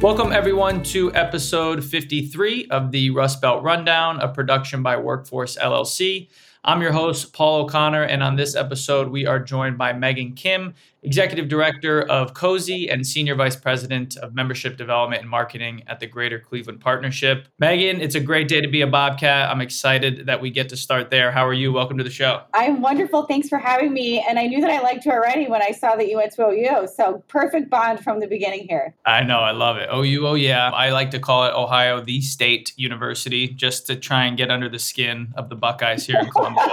Welcome, everyone, to episode 53 of the Rust Belt Rundown, a production by Workforce LLC. I'm your host, Paul O'Connor, and on this episode, we are joined by Megan Kim, Executive Director of COSE and Senior Vice President of Membership Development and Marketing at the Greater Cleveland Partnership. Megan, it's a great day to be a Bobcat. I'm excited that we get to start there. How are you? Welcome to the show. I'm wonderful. Thanks for having me. And I knew that I liked you already when I saw that you went to OU. So perfect bond from the beginning here. I know. I love it. OU, oh yeah. I like to call it Ohio the State University just to try and get under the skin of the Buckeyes here in Columbus.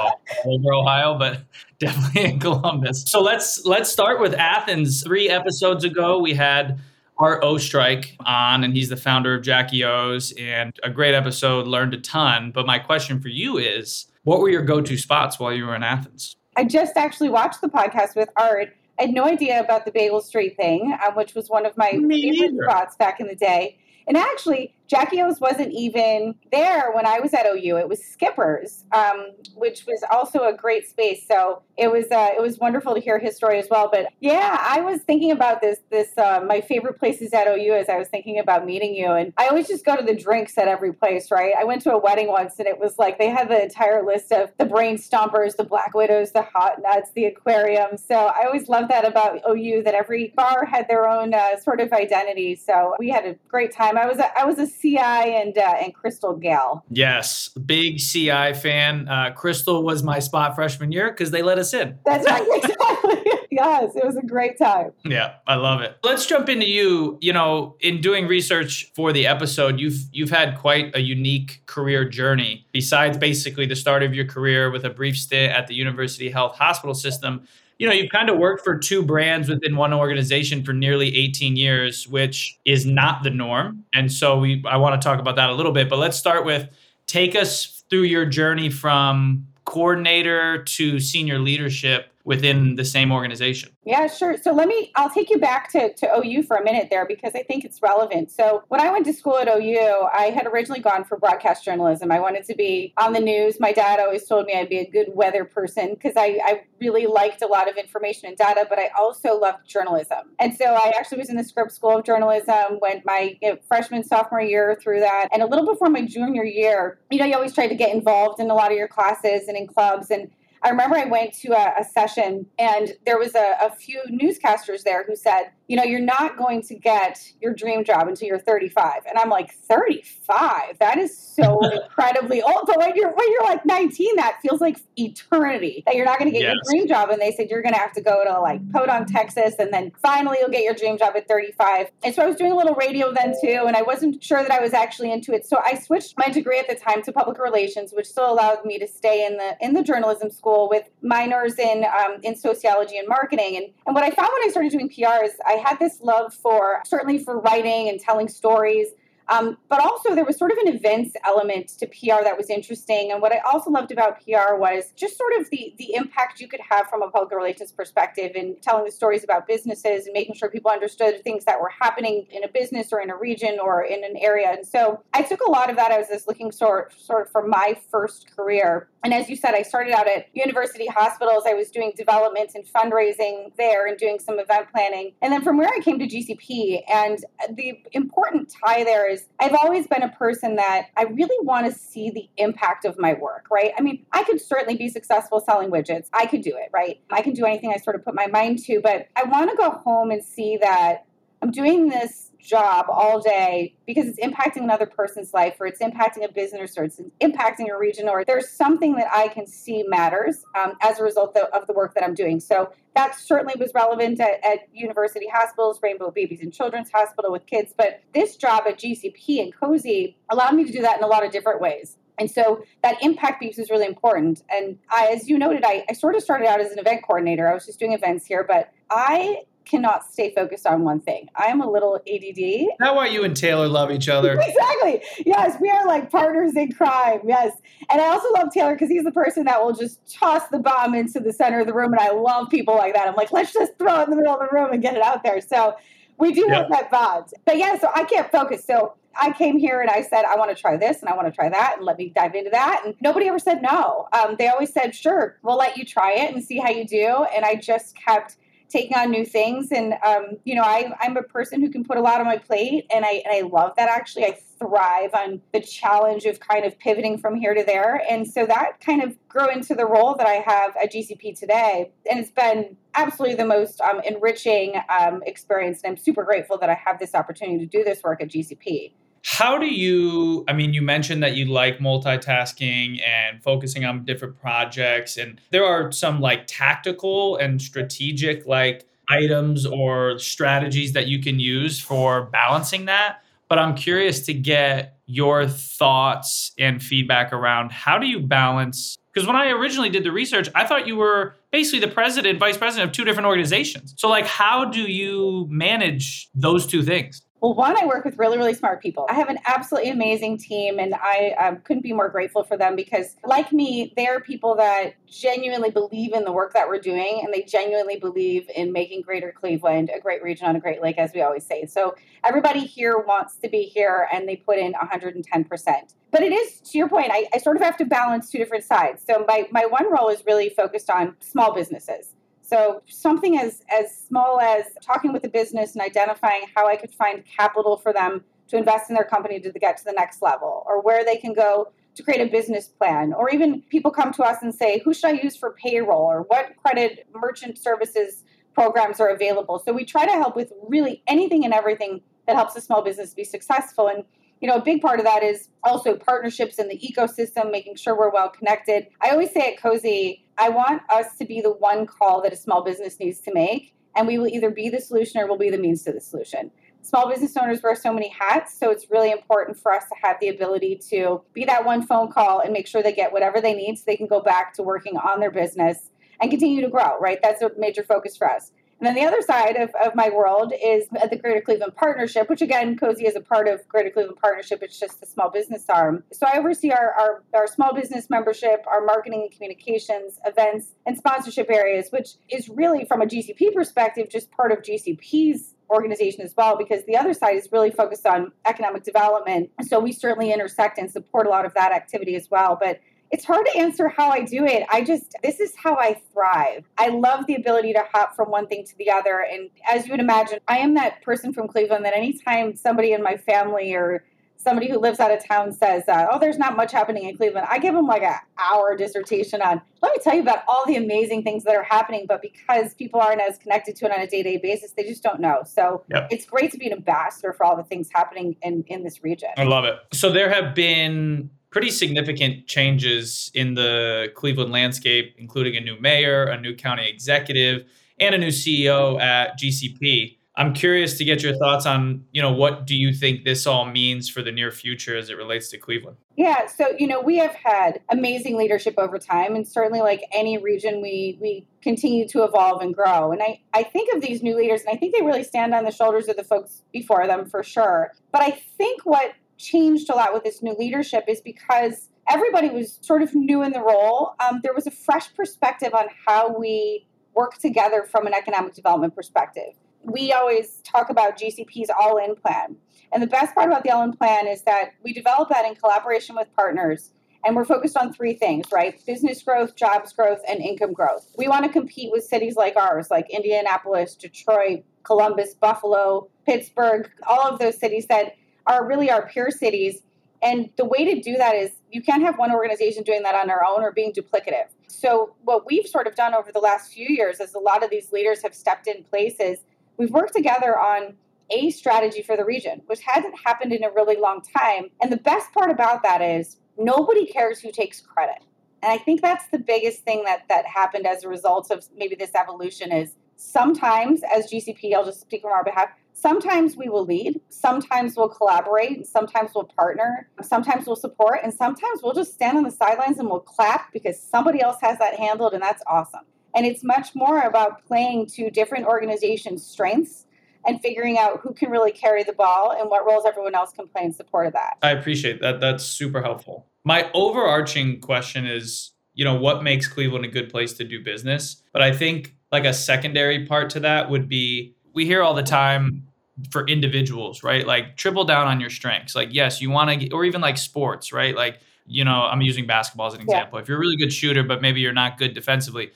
over Ohio, but definitely in Columbus. So let's let's start with Athens. Three episodes ago, we had Art Oestrike on, and he's the founder of Jackie O's, and a great episode. Learned a ton. But my question for you is, what were your go-to spots while you were in Athens? I just actually watched the podcast with Art. I had no idea about the Bagel Street thing, um, which was one of my Me favorite either. spots back in the day. And actually, Jackie O's wasn't even there when I was at OU. It was Skipper's, um, which was also a great space. So it was uh, it was wonderful to hear his story as well. But yeah, I was thinking about this. This uh, my favorite places at OU as I was thinking about meeting you, and I always just go to the drinks at every place. Right? I went to a wedding once, and it was like they had the entire list of the brain stompers, the black widows, the hot nuts, the aquarium. So I always loved that about OU that every bar had their own uh, sort of identity. So we had a great time. I was a, I was a CI and uh, and Crystal gal. Yes, big CI fan. Uh, Crystal was my spot freshman year because they let us in. That's right. Exactly. yes, it was a great time. Yeah, I love it. Let's jump into you. You know, in doing research for the episode, you've you've had quite a unique career journey. Besides basically the start of your career with a brief stint at the University Health Hospital System, you know, you've kind of worked for two brands within one organization for nearly 18 years, which is not the norm. And so we I want to talk about that a little bit, but let's start with take us through your journey from coordinator to senior leadership within the same organization. Yeah, sure. So let me, I'll take you back to, to OU for a minute there because I think it's relevant. So when I went to school at OU, I had originally gone for broadcast journalism. I wanted to be on the news. My dad always told me I'd be a good weather person because I, I really liked a lot of information and data, but I also loved journalism. And so I actually was in the Scripps School of Journalism, went my you know, freshman, sophomore year through that. And a little before my junior year, you know, you always try to get involved in a lot of your classes and in clubs. And I remember I went to a, a session and there was a, a, few newscasters there who said, you know, you're not going to get your dream job until you're 35. And I'm like, 35? That is so incredibly old. But when you're when you're like 19, that feels like eternity. That you're not going to get Yes. your dream job. And they said you're going to have to go to like Podunk, Texas, and then finally you'll get your dream job at 35. And so I was doing a little radio then too, and I wasn't sure that I was actually into it. So I switched my degree at the time to public relations, which still allowed me to stay in the in the journalism school with minors in um, in sociology and marketing. And and what I found when I started doing PR is I had this love for certainly for writing and telling stories. Um, but also, there was sort of an events element to PR that was interesting. And what I also loved about PR was just sort of the, the impact you could have from a public relations perspective in telling the stories about businesses and making sure people understood things that were happening in a business or in a region or in an area. And so I took a lot of that as this looking sort, sort of for my first career. And as you said, I started out at university hospitals. I was doing development and fundraising there and doing some event planning. And then from where I came to GCP, and the important tie there is I've always been a person that I really want to see the impact of my work, right? I mean, I could certainly be successful selling widgets. I could do it, right? I can do anything I sort of put my mind to, but I want to go home and see that I'm doing this job all day because it's impacting another person's life or it's impacting a business or it's impacting a region or there's something that I can see matters um, as a result of, of the work that I'm doing. So that certainly was relevant at, at university hospitals, Rainbow Babies and Children's Hospital with kids. But this job at GCP and COSE allowed me to do that in a lot of different ways. And so that impact piece is really important. And I, as you noted, I, I sort of started out as an event coordinator. I was just doing events here, but I cannot stay focused on one thing. I am a little ADD. That's why you and Taylor love each other. exactly. Yes, we are like partners in crime. Yes. And I also love Taylor because he's the person that will just toss the bomb into the center of the room. And I love people like that. I'm like, let's just throw it in the middle of the room and get it out there. So we do yep. have that bond. But yeah, so I can't focus. So I came here and I said, I want to try this and I want to try that and let me dive into that. And nobody ever said no. Um, they always said, sure, we'll let you try it and see how you do. And I just kept taking on new things. And, um, you know, I, I'm a person who can put a lot on my plate and I, and I love that actually. I thrive on the challenge of kind of pivoting from here to there. And so that kind of grew into the role that I have at GCP today. And it's been absolutely the most um, enriching um, experience. And I'm super grateful that I have this opportunity to do this work at GCP. How do you, I mean, you mentioned that you like multitasking and focusing on different projects, and there are some like tactical and strategic like items or strategies that you can use for balancing that. But I'm curious to get your thoughts and feedback around how do you balance because when I originally did the research, I thought you were basically the president, vice president of two different organizations. So, like, how do you manage those two things? Well, one, I work with really, really smart people. I have an absolutely amazing team, and I um, couldn't be more grateful for them because, like me, they're people that genuinely believe in the work that we're doing, and they genuinely believe in making Greater Cleveland a great region on a great lake, as we always say. So, everybody here wants to be here, and they put in 110%. But it is, to your point, I, I sort of have to balance two different sides. So, my, my one role is really focused on small businesses. So something as as small as talking with the business and identifying how I could find capital for them to invest in their company to get to the next level, or where they can go to create a business plan, or even people come to us and say, who should I use for payroll, or what credit merchant services programs are available. So we try to help with really anything and everything that helps a small business be successful. And you know, a big part of that is also partnerships in the ecosystem, making sure we're well connected. I always say at COSE, I want us to be the one call that a small business needs to make, and we will either be the solution or we'll be the means to the solution. Small business owners wear so many hats, so it's really important for us to have the ability to be that one phone call and make sure they get whatever they need so they can go back to working on their business and continue to grow, right? That's a major focus for us. And then the other side of, of my world is the Greater Cleveland Partnership, which again, COSE is a part of Greater Cleveland Partnership. It's just the small business arm. So I oversee our, our, our small business membership, our marketing and communications, events, and sponsorship areas, which is really from a GCP perspective, just part of GCP's organization as well because the other side is really focused on economic development so we certainly intersect and support a lot of that activity as well but it's hard to answer how I do it. I just, this is how I thrive. I love the ability to hop from one thing to the other. And as you would imagine, I am that person from Cleveland that anytime somebody in my family or somebody who lives out of town says, uh, "Oh, there's not much happening in Cleveland," I give them like an hour dissertation on. Let me tell you about all the amazing things that are happening, but because people aren't as connected to it on a day-to-day basis, they just don't know. So yep. it's great to be an ambassador for all the things happening in in this region. I love it. So there have been pretty significant changes in the Cleveland landscape, including a new mayor, a new county executive, and a new CEO at GCP. I'm curious to get your thoughts on, you know, what do you think this all means for the near future as it relates to Cleveland? Yeah, so you know, we have had amazing leadership over time and certainly like any region we we continue to evolve and grow. And I I think of these new leaders and I think they really stand on the shoulders of the folks before them for sure. But I think what changed a lot with this new leadership is because everybody was sort of new in the role. Um, there was a fresh perspective on how we work together from an economic development perspective. We always talk about GCP's all in plan. And the best part about the all in plan is that we develop that in collaboration with partners. And we're focused on three things, right? Business growth, jobs growth, and income growth. We want to compete with cities like ours, like Indianapolis, Detroit, Columbus, Buffalo, Pittsburgh, all of those cities that are really our peer cities. And the way to do that is you can't have one organization doing that on their own or being duplicative. So, what we've sort of done over the last few years, as a lot of these leaders have stepped in places, we've worked together on a strategy for the region, which hasn't happened in a really long time. And the best part about that is nobody cares who takes credit. And I think that's the biggest thing that that happened as a result of maybe this evolution is sometimes as GCP, I'll just speak on our behalf, sometimes we will lead, sometimes we'll collaborate, sometimes we'll partner, sometimes we'll support, and sometimes we'll just stand on the sidelines and we'll clap because somebody else has that handled, and that's awesome. And it's much more about playing to different organizations' strengths and figuring out who can really carry the ball and what roles everyone else can play in support of that. I appreciate that. That's super helpful. My overarching question is, you know, what makes Cleveland a good place to do business? But I think like a secondary part to that would be we hear all the time for individuals, right? Like triple down on your strengths. Like yes, you want to or even like sports, right? Like, you know, I'm using basketball as an example. Yeah. If you're a really good shooter but maybe you're not good defensively,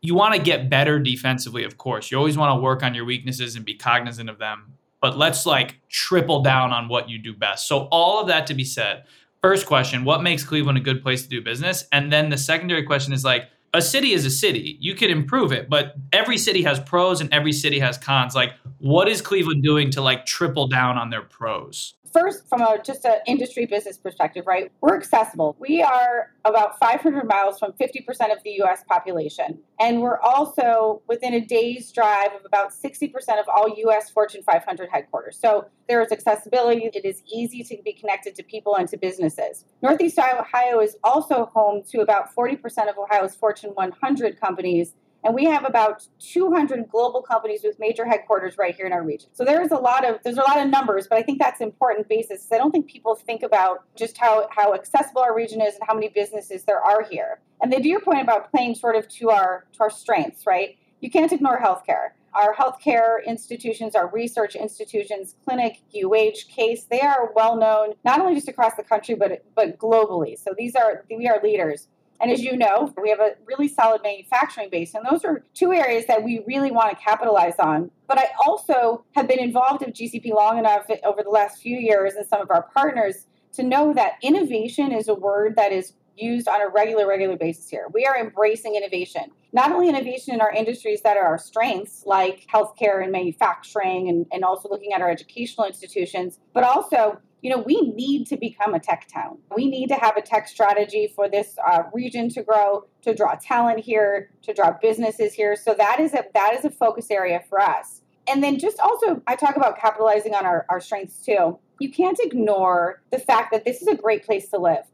you want to get better defensively, of course. You always want to work on your weaknesses and be cognizant of them. But let's like triple down on what you do best. So, all of that to be said, first question, what makes Cleveland a good place to do business? And then the secondary question is like, a city is a city. You can improve it, but every city has pros and every city has cons. Like, what is Cleveland doing to like triple down on their pros? First, from a just an industry business perspective, right? We're accessible. We are about 500 miles from 50% of the US population. And we're also within a day's drive of about 60% of all US Fortune 500 headquarters. So there is accessibility. It is easy to be connected to people and to businesses. Northeast Ohio is also home to about 40% of Ohio's Fortune 100 companies and we have about 200 global companies with major headquarters right here in our region. So there's a lot of there's a lot of numbers, but I think that's important basis. I don't think people think about just how how accessible our region is and how many businesses there are here. And then to your point about playing sort of to our to our strengths, right? You can't ignore healthcare. Our healthcare institutions, our research institutions, clinic, UH, case, they are well known not only just across the country but but globally. So these are we are leaders. And as you know, we have a really solid manufacturing base, and those are two areas that we really want to capitalize on. But I also have been involved with GCP long enough over the last few years and some of our partners to know that innovation is a word that is used on a regular, regular basis here. We are embracing innovation. Not only innovation in our industries that are our strengths, like healthcare and manufacturing, and, and also looking at our educational institutions, but also you know, we need to become a tech town. We need to have a tech strategy for this uh, region to grow, to draw talent here, to draw businesses here. So that is a that is a focus area for us. And then just also, I talk about capitalizing on our, our strengths too. You can't ignore the fact that this is a great place to live.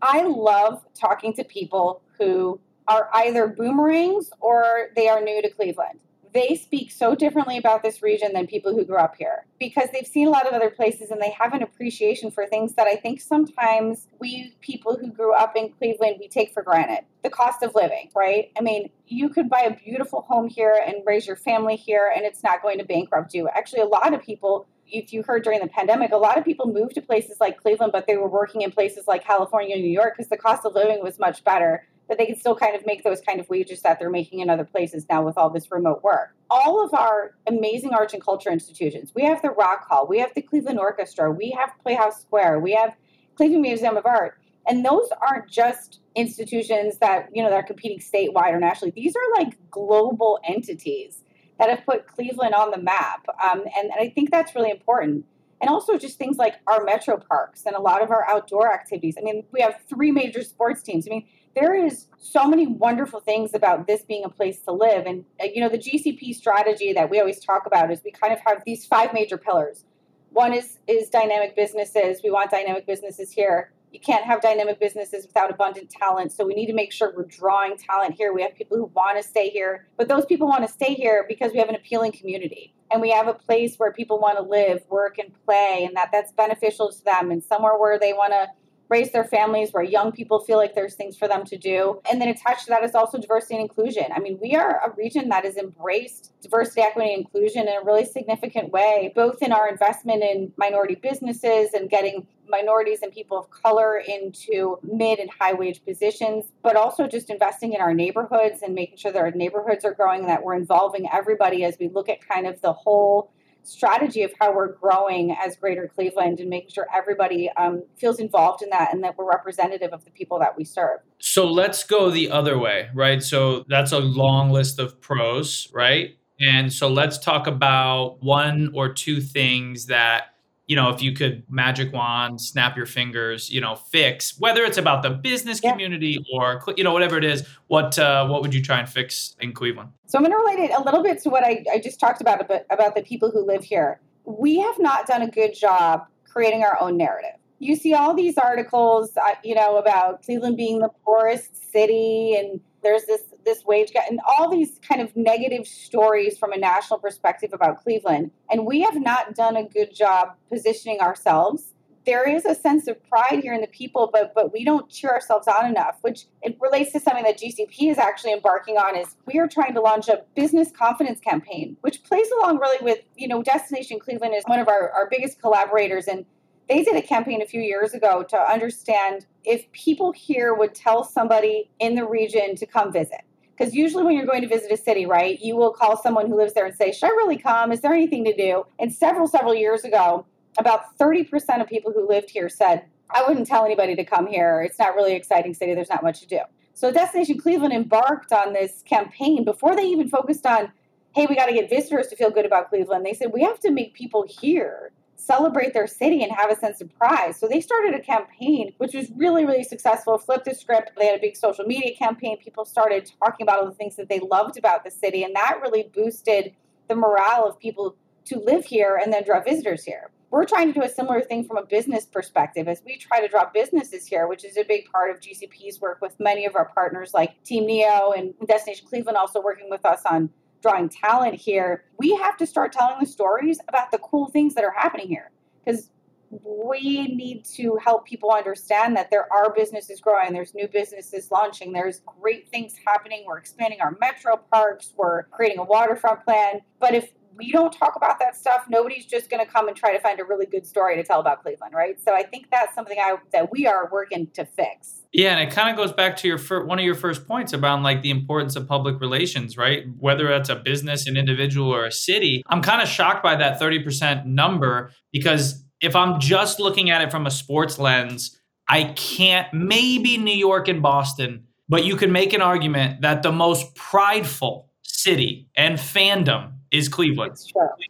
I love talking to people who are either boomerangs or they are new to Cleveland they speak so differently about this region than people who grew up here because they've seen a lot of other places and they have an appreciation for things that I think sometimes we people who grew up in Cleveland we take for granted. The cost of living, right? I mean, you could buy a beautiful home here and raise your family here and it's not going to bankrupt you. Actually, a lot of people if you heard during the pandemic, a lot of people moved to places like Cleveland, but they were working in places like California and New York because the cost of living was much better but they can still kind of make those kind of wages that they're making in other places now with all this remote work. All of our amazing arts and culture institutions, we have the Rock Hall, we have the Cleveland Orchestra, we have Playhouse Square, we have Cleveland Museum of Art. And those aren't just institutions that, you know, that are competing statewide or nationally. These are like global entities that have put Cleveland on the map. Um, and, and I think that's really important and also just things like our metro parks and a lot of our outdoor activities. I mean, we have three major sports teams. I mean, there is so many wonderful things about this being a place to live. And, uh, you know, the GCP strategy that we always talk about is we kind of have these five major pillars. One is is dynamic businesses. We want dynamic businesses here. You can't have dynamic businesses without abundant talent. So we need to make sure we're drawing talent here. We have people who want to stay here, but those people want to stay here because we have an appealing community and we have a place where people want to live, work, and play, and that that's beneficial to them, and somewhere where they want to raise their families, where young people feel like there's things for them to do. And then attached to that is also diversity and inclusion. I mean, we are a region that has embraced diversity, equity, and inclusion in a really significant way, both in our investment in minority businesses and getting minorities and people of color into mid and high wage positions, but also just investing in our neighborhoods and making sure that our neighborhoods are growing, that we're involving everybody as we look at kind of the whole strategy of how we're growing as Greater Cleveland and making sure everybody um, feels involved in that and that we're representative of the people that we serve. So let's go the other way, right? So that's a long list of pros, right? And so let's talk about one or two things that you know, if you could magic wand, snap your fingers, you know, fix whether it's about the business yeah. community or you know whatever it is, what uh, what would you try and fix in Cleveland? So I'm going to relate it a little bit to what I, I just talked about about about the people who live here. We have not done a good job creating our own narrative. You see all these articles, uh, you know, about Cleveland being the poorest city and there's this this wage gap and all these kind of negative stories from a national perspective about Cleveland. And we have not done a good job positioning ourselves. There is a sense of pride here in the people, but but we don't cheer ourselves on enough, which it relates to something that GCP is actually embarking on is we are trying to launch a business confidence campaign, which plays along really with, you know, Destination Cleveland is one of our, our biggest collaborators and they did a campaign a few years ago to understand if people here would tell somebody in the region to come visit. Because usually, when you're going to visit a city, right, you will call someone who lives there and say, Should I really come? Is there anything to do? And several, several years ago, about 30% of people who lived here said, I wouldn't tell anybody to come here. It's not really exciting city. There's not much to do. So Destination Cleveland embarked on this campaign before they even focused on, hey, we got to get visitors to feel good about Cleveland. They said, we have to make people here celebrate their city and have a sense of pride. So they started a campaign which was really, really successful, flipped the script. They had a big social media campaign. People started talking about all the things that they loved about the city, and that really boosted the morale of people to live here and then draw visitors here. We're trying to do a similar thing from a business perspective as we try to draw businesses here, which is a big part of GCP's work with many of our partners like Team Neo and Destination Cleveland also working with us on drawing talent here, we have to start telling the stories about the cool things that are happening here. Because we need to help people understand that there are businesses growing, there's new businesses launching, there's great things happening. We're expanding our metro parks, we're creating a waterfront plan. But if we don't talk about that stuff, nobody's just going to come and try to find a really good story to tell about Cleveland, right? So I think that's something I, that we are working to fix. Yeah, and it kind of goes back to your fir- one of your first points about like the importance of public relations, right? Whether it's a business, an individual, or a city. I'm kind of shocked by that 30% number because if I'm just looking at it from a sports lens, I can't maybe New York and Boston, but you can make an argument that the most prideful city and fandom is Cleveland.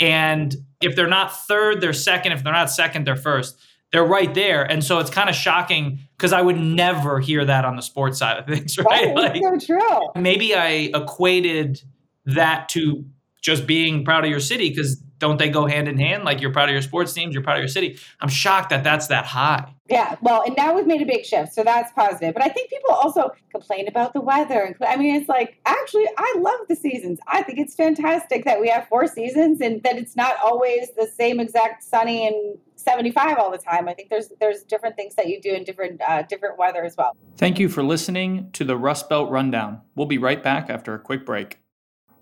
And if they're not third, they're second. If they're not second, they're first they're right there. And so it's kind of shocking because I would never hear that on the sports side of things, right? like, so true. Maybe I equated that to just being proud of your city because don't they go hand in hand? Like you're proud of your sports teams, you're proud of your city. I'm shocked that that's that high. Yeah, well, and now we've made a big shift, so that's positive. But I think people also complain about the weather. I mean, it's like actually, I love the seasons. I think it's fantastic that we have four seasons and that it's not always the same exact sunny and 75 all the time. I think there's there's different things that you do in different uh, different weather as well. Thank you for listening to the Rust Belt Rundown. We'll be right back after a quick break.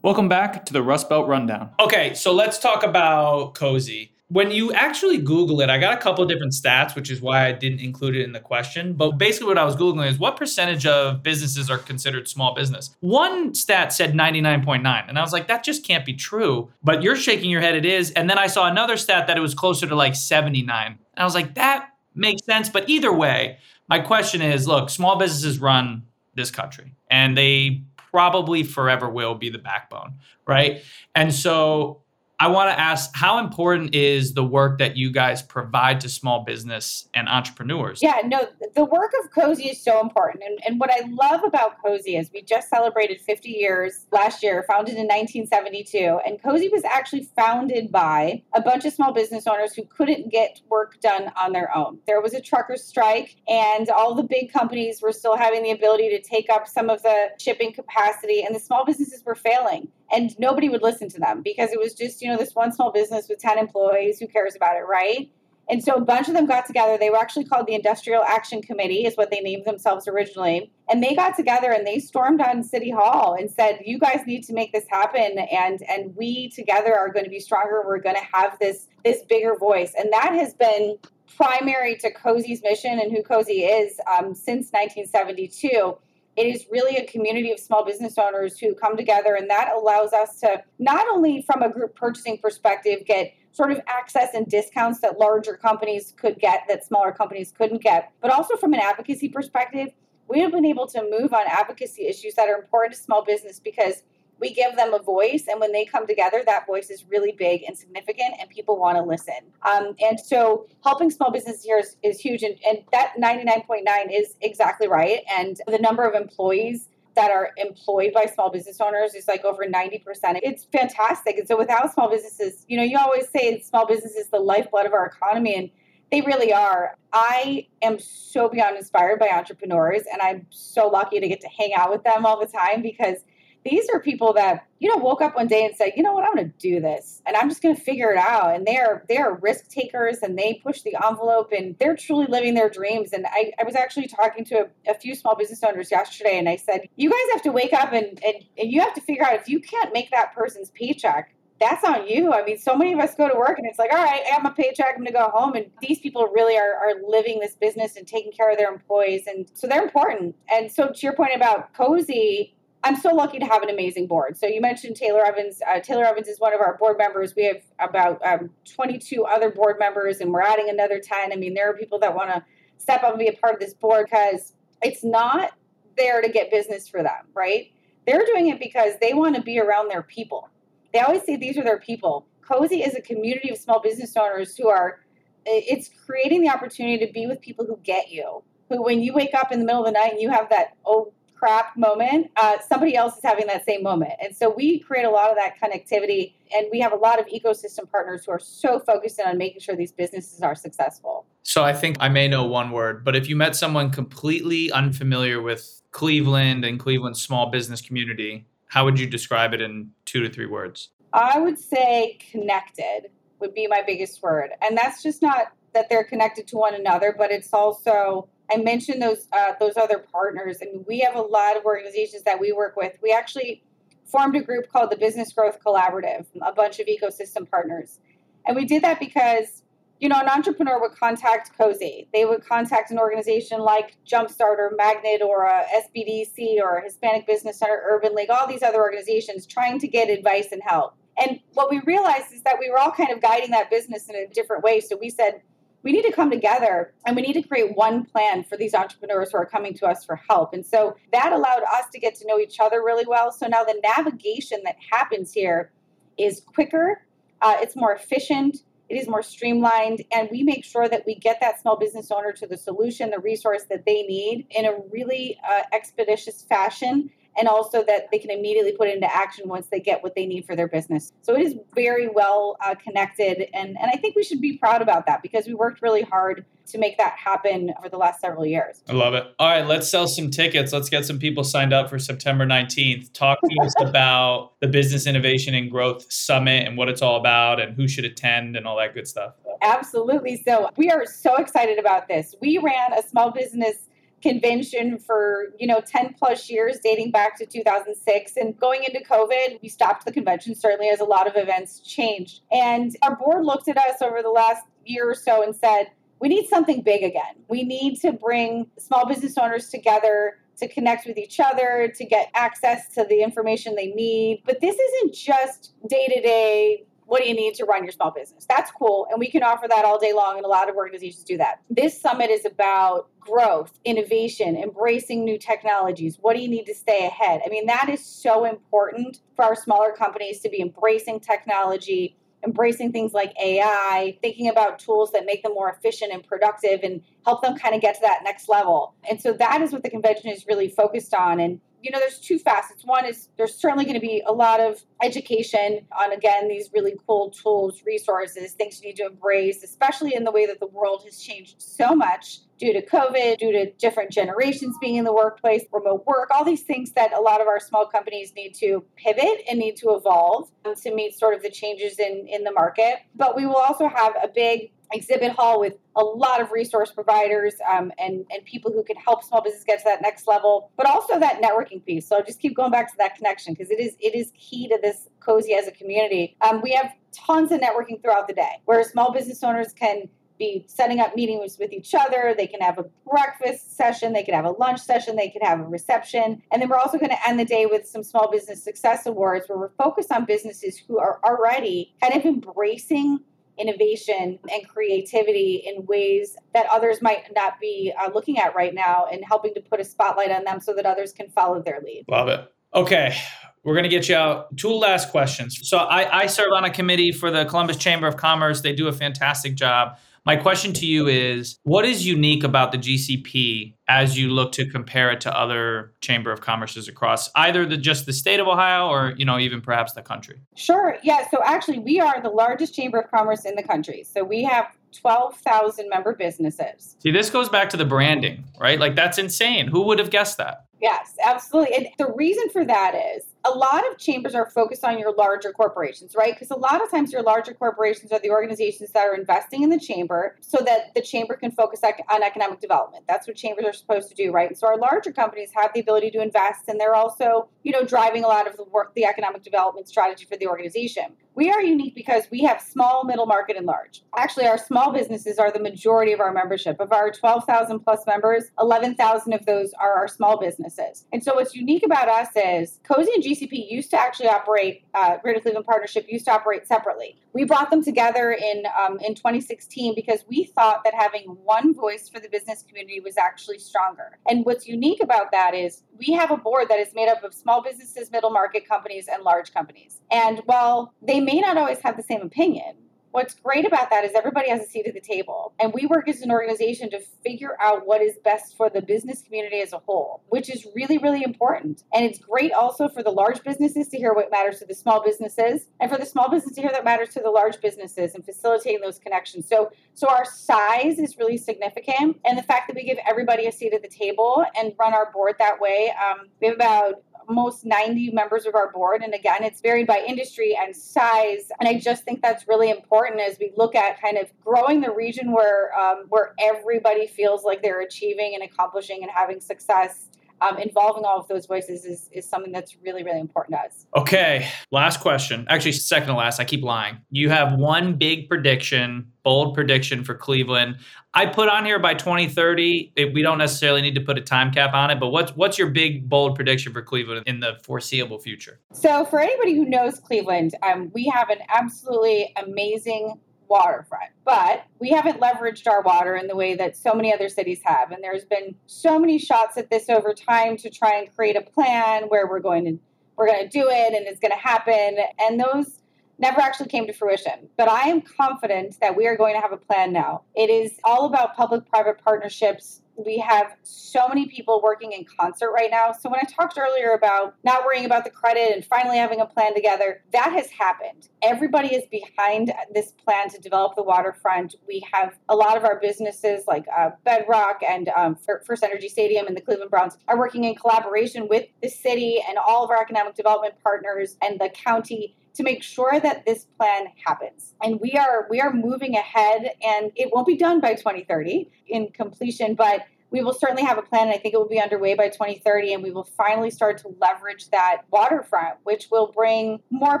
Welcome back to the Rust Belt Rundown. Okay, so let's talk about COSE. When you actually Google it, I got a couple different stats, which is why I didn't include it in the question. But basically, what I was Googling is what percentage of businesses are considered small business? One stat said 99.9. And I was like, that just can't be true. But you're shaking your head, it is. And then I saw another stat that it was closer to like 79. And I was like, that makes sense. But either way, my question is look, small businesses run this country and they probably forever will be the backbone, right? And so I want to ask how important is the work that you guys provide to small business and entrepreneurs? Yeah, no, the work of COSE is so important. And, and what I love about COSE is we just celebrated 50 years last year, founded in 1972. And COSE was actually founded by a bunch of small business owners who couldn't get work done on their own. There was a truckers' strike, and all the big companies were still having the ability to take up some of the shipping capacity, and the small businesses were failing and nobody would listen to them because it was just you know this one small business with 10 employees who cares about it right? And so a bunch of them got together. They were actually called the industrial action committee is what they named themselves originally. And they got together and they stormed on city hall and said you guys need to make this happen and and we together are going to be stronger. We're going to have this this bigger voice. And that has been primary to COSE's mission and who COSE is um, since 1972 it is really a community of small business owners who come together, and that allows us to not only from a group purchasing perspective get sort of access and discounts that larger companies could get that smaller companies couldn't get, but also from an advocacy perspective, we have been able to move on advocacy issues that are important to small business because we give them a voice and when they come together that voice is really big and significant and people want to listen um, and so helping small businesses here is, is huge and, and that 99.9 is exactly right and the number of employees that are employed by small business owners is like over 90%. It's fantastic. And so without small businesses, you know, you always say small business is the lifeblood of our economy. And They really are. I am so beyond inspired by entrepreneurs, and I'm so lucky to get to hang out with them all the time because these are people that you know woke up one day and said, you know what, I'm going to do this, and I'm just going to figure it out. And they're they're risk takers, and they push the envelope, and they're truly living their dreams. And I, I was actually talking to a, a few small business owners yesterday, and I said, you guys have to wake up and, and and you have to figure out if you can't make that person's paycheck that's on you. I mean, so many of us go to work and it's like, all right, I have my paycheck, I'm gonna go home. And these people really are, are living this business and taking care of their employees. And so they're important. And so to your point about COSE, I'm so lucky to have an amazing board. So you mentioned Taylor Evans. Uh, Taylor Evans is one of our board members. We have about um, 22 other board members, and we're adding another 10. I mean, there are people that want to step up and be a part of this board because it's not there to get business for them, right? They're doing it because they want to be around their people they always say these are their people. COSE is a community of small business owners who are, it's creating the opportunity to be with people who get you. Who, when you wake up in the middle of the night and you have that, oh crap moment, uh, somebody else is having that same moment. And so we create a lot of that connectivity. And we have a lot of ecosystem partners who are so focused on making sure these businesses are successful. So I think I may know one word, but if you met someone completely unfamiliar with Cleveland and Cleveland's small business community, how would you describe it in two to three words? I would say connected would be my biggest word. And that's just not that they're connected to one another, but it's also I mentioned those uh, those other partners. Mean, we have a lot of organizations that we work with. We actually formed a group called the Business Growth Collaborative, a bunch of ecosystem partners, and we did that because you know, an entrepreneur would contact COSE. They would contact an organization like Jumpstart or Magnet or a SBDC or Hispanic Business Center, Urban League, all these other organizations trying to get advice and help. And what we realized is that we were all kind of guiding that business in a different way. So we said, we need to come together and we need to create one plan for these entrepreneurs who are coming to us for help. And so that allowed us to get to know each other really well. So now the navigation that happens here is quicker, uh, it's more efficient it is more streamlined, and we make sure that we get that small business owner to the solution, the resource that they need in a really uh, expeditious fashion and also that they can immediately put it into action once they get what they need for their business. So it is very well uh, connected, and, and I think we should be proud about that because we worked really hard to make that happen over the last several years. I love it. All right, let's sell some tickets. Let's get some people signed up for September 19th. Talk to us about the Business Innovation and Growth Summit and what it's all about and who should attend and all that good stuff. Absolutely. So we are so excited about this. We ran a small business convention for you know 10 plus years dating back to 2006 and going into covid we stopped the convention certainly as a lot of events changed. And our board looked at us over the last year or so and said we need something big again. We need to bring small business owners together to connect with each other to get access to the information they need. But this isn't just day to day what do you need to run your small business? That's cool. And we can offer that all day long, and a lot of organizations do that. This summit is about growth, innovation, embracing new technologies. What do you need to stay ahead? I mean, that is so important for our smaller companies to be embracing technology, embracing things like AI, thinking about tools that make them more efficient and productive and help them kind of get to that next level. And so that is what the convention is really focused on. And you know, there's two facets. One is there's certainly going to be a lot of education on, again, these really cool tools, resources, things you need to embrace, especially in the way that the world has changed so much due to COVID, due to different generations being in the workplace, remote work, all these things that a lot of our small companies need to pivot and need to evolve to meet sort of the changes in, in the market. But we will also have a big exhibit hall with a lot of resource providers um, and, and people who can help small business get to that next level, but also that networking piece. So just keep going back to that connection because it is it is key to this COSE as a community. Um, we have tons of networking throughout the day where small business owners can be setting up meetings with each other. They can have a breakfast session, they can have a lunch session, they can have a reception. And then we're also going to end the day with some small business success awards where we're focused on businesses who are already kind of embracing innovation and creativity in ways that others might not be uh, looking at right now and helping to put a spotlight on them so that others can follow their lead. Love it. Okay. We're going to get you out. Two last questions. So, I, I serve on a committee for the Columbus Chamber of Commerce. They do a fantastic job. My question to you is what is unique about the GCP as you look to compare it to other chamber of commerces across either the just the state of Ohio or you know even perhaps the country? Sure. Yeah, so actually we are the largest chamber of commerce in the country. So we have 12,000 member businesses. See, this goes back to the branding, right? Like that's insane. Who would have guessed that? Yes, absolutely. And the reason for that is a lot of chambers are focused on your larger corporations, right? Because a lot of times your larger corporations are the organizations that are investing in the chamber so that the chamber can focus on economic development. That's what chambers are supposed to do, right? And so our larger companies have the ability to invest and they're also, you know, driving a lot of the work, the economic development strategy for the organization. We are unique because we have small, middle market, and large. Actually, our small businesses are the majority of our membership. Of our 12,000 plus members, 11,000 of those are our small businesses. And so what's unique about us is COSE and GCP used to actually operate, uh, Greater Cleveland Partnership used to operate separately. We brought them together in um, in 2016 because we thought that having one voice for the business community was actually stronger. And what's unique about that is we have a board that is made up of small businesses, middle market companies, and large companies. And while they may not always have the same opinion, What's great about that is everybody has a seat at the table, and we work as an organization to figure out what is best for the business community as a whole, which is really, really important. And it's great also for the large businesses to hear what matters to the small businesses, and for the small business to hear that matters to the large businesses, and facilitating those connections. So, so our size is really significant, and the fact that we give everybody a seat at the table and run our board that way. Um, we have about most 90 members of our board. And again, it's varied by industry and size. And I just think that's really important as we look at kind of growing the region where um, where everybody feels like they're achieving and accomplishing and having success um, involving all of those voices is, is something that's really, really important to us. Okay. Last question. Actually, second to last. I keep lying. You have one big prediction, bold prediction for Cleveland. I put on here by 2030. we don't necessarily need to put a time cap on it, but what's what's your big bold prediction for Cleveland in the foreseeable future? So, for anybody who knows Cleveland, um, we have an absolutely amazing waterfront. But we haven't leveraged our water in the way that so many other cities have. And there's been so many shots at this over time to try and create a plan where we're going to we're going to do it and it's going to happen. And those never actually came to fruition. But I am confident that we are going to have a plan now. It is all about public private partnerships we have so many people working in concert right now. So when I talked earlier about not worrying about the credit and finally having a plan together, that has happened. Everybody is behind this plan to develop the waterfront. We have a lot of our businesses like uh, Bedrock and um, First Energy Stadium and the Cleveland Browns are working in collaboration with the city and all of our economic development partners and the county to make sure that this plan happens. And we are we are moving ahead and it won't be done by 2030 in completion, but we will certainly have a plan and I think it will be underway by 2030 and we will finally start to leverage that waterfront, which will bring more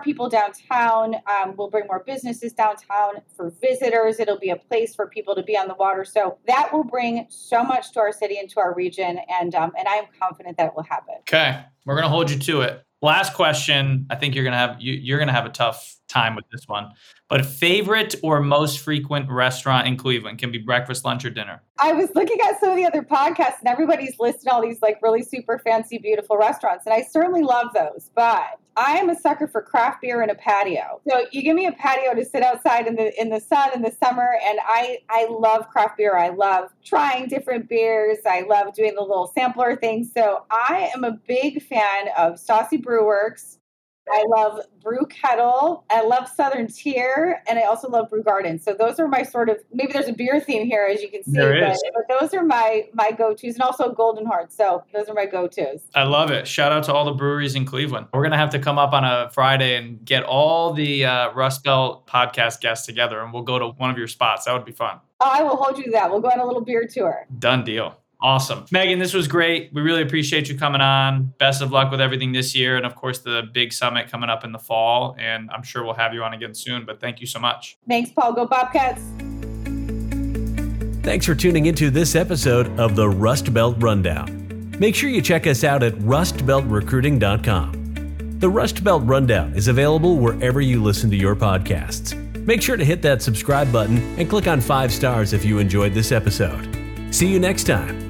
people downtown, um, will bring more businesses downtown for visitors. It'll be a place for people to be on the water. So that will bring so much to our city and to our region and um, and I am confident that it will happen. Okay. We're going to hold you to it. Last question. I think you're gonna have you, you're gonna have a tough time with this one. But favorite or most frequent restaurant in Cleveland can be breakfast, lunch, or dinner. I was looking at some of the other podcasts, and everybody's listed all these like really super fancy, beautiful restaurants, and I certainly love those. But I am a sucker for craft beer and a patio. So you give me a patio to sit outside in the in the sun in the summer, and I I love craft beer. I love trying different beers. I love doing the little sampler things. So I am a big fan of Saucy Brew Works. I love Brew Kettle. I love Southern Tier, and I also love Brew Garden. So those are my sort of maybe there's a beer theme here, as you can see. There but, but those are my my go tos, and also Goldhorn. So those are my go tos. I love it. Shout out to all the breweries in Cleveland. We're gonna have to come up on a Friday and get all the uh, Rust Belt podcast guests together, and we'll go to one of your spots. That would be fun. I will hold you to that. We'll go on a little beer tour. Done deal. Awesome. Megan, this was great. We really appreciate you coming on. Best of luck with everything this year. And of course, the big summit coming up in the fall. And I'm sure we'll have you on again soon. But thank you so much. Thanks, Paul. Go Bobcats. Thanks for tuning into this episode of the Rust Belt Rundown. Make sure you check us out at rustbeltrecruiting.com. The Rust Belt Rundown is available wherever you listen to your podcasts. Make sure to hit that subscribe button and click on five stars if you enjoyed this episode. See you next time.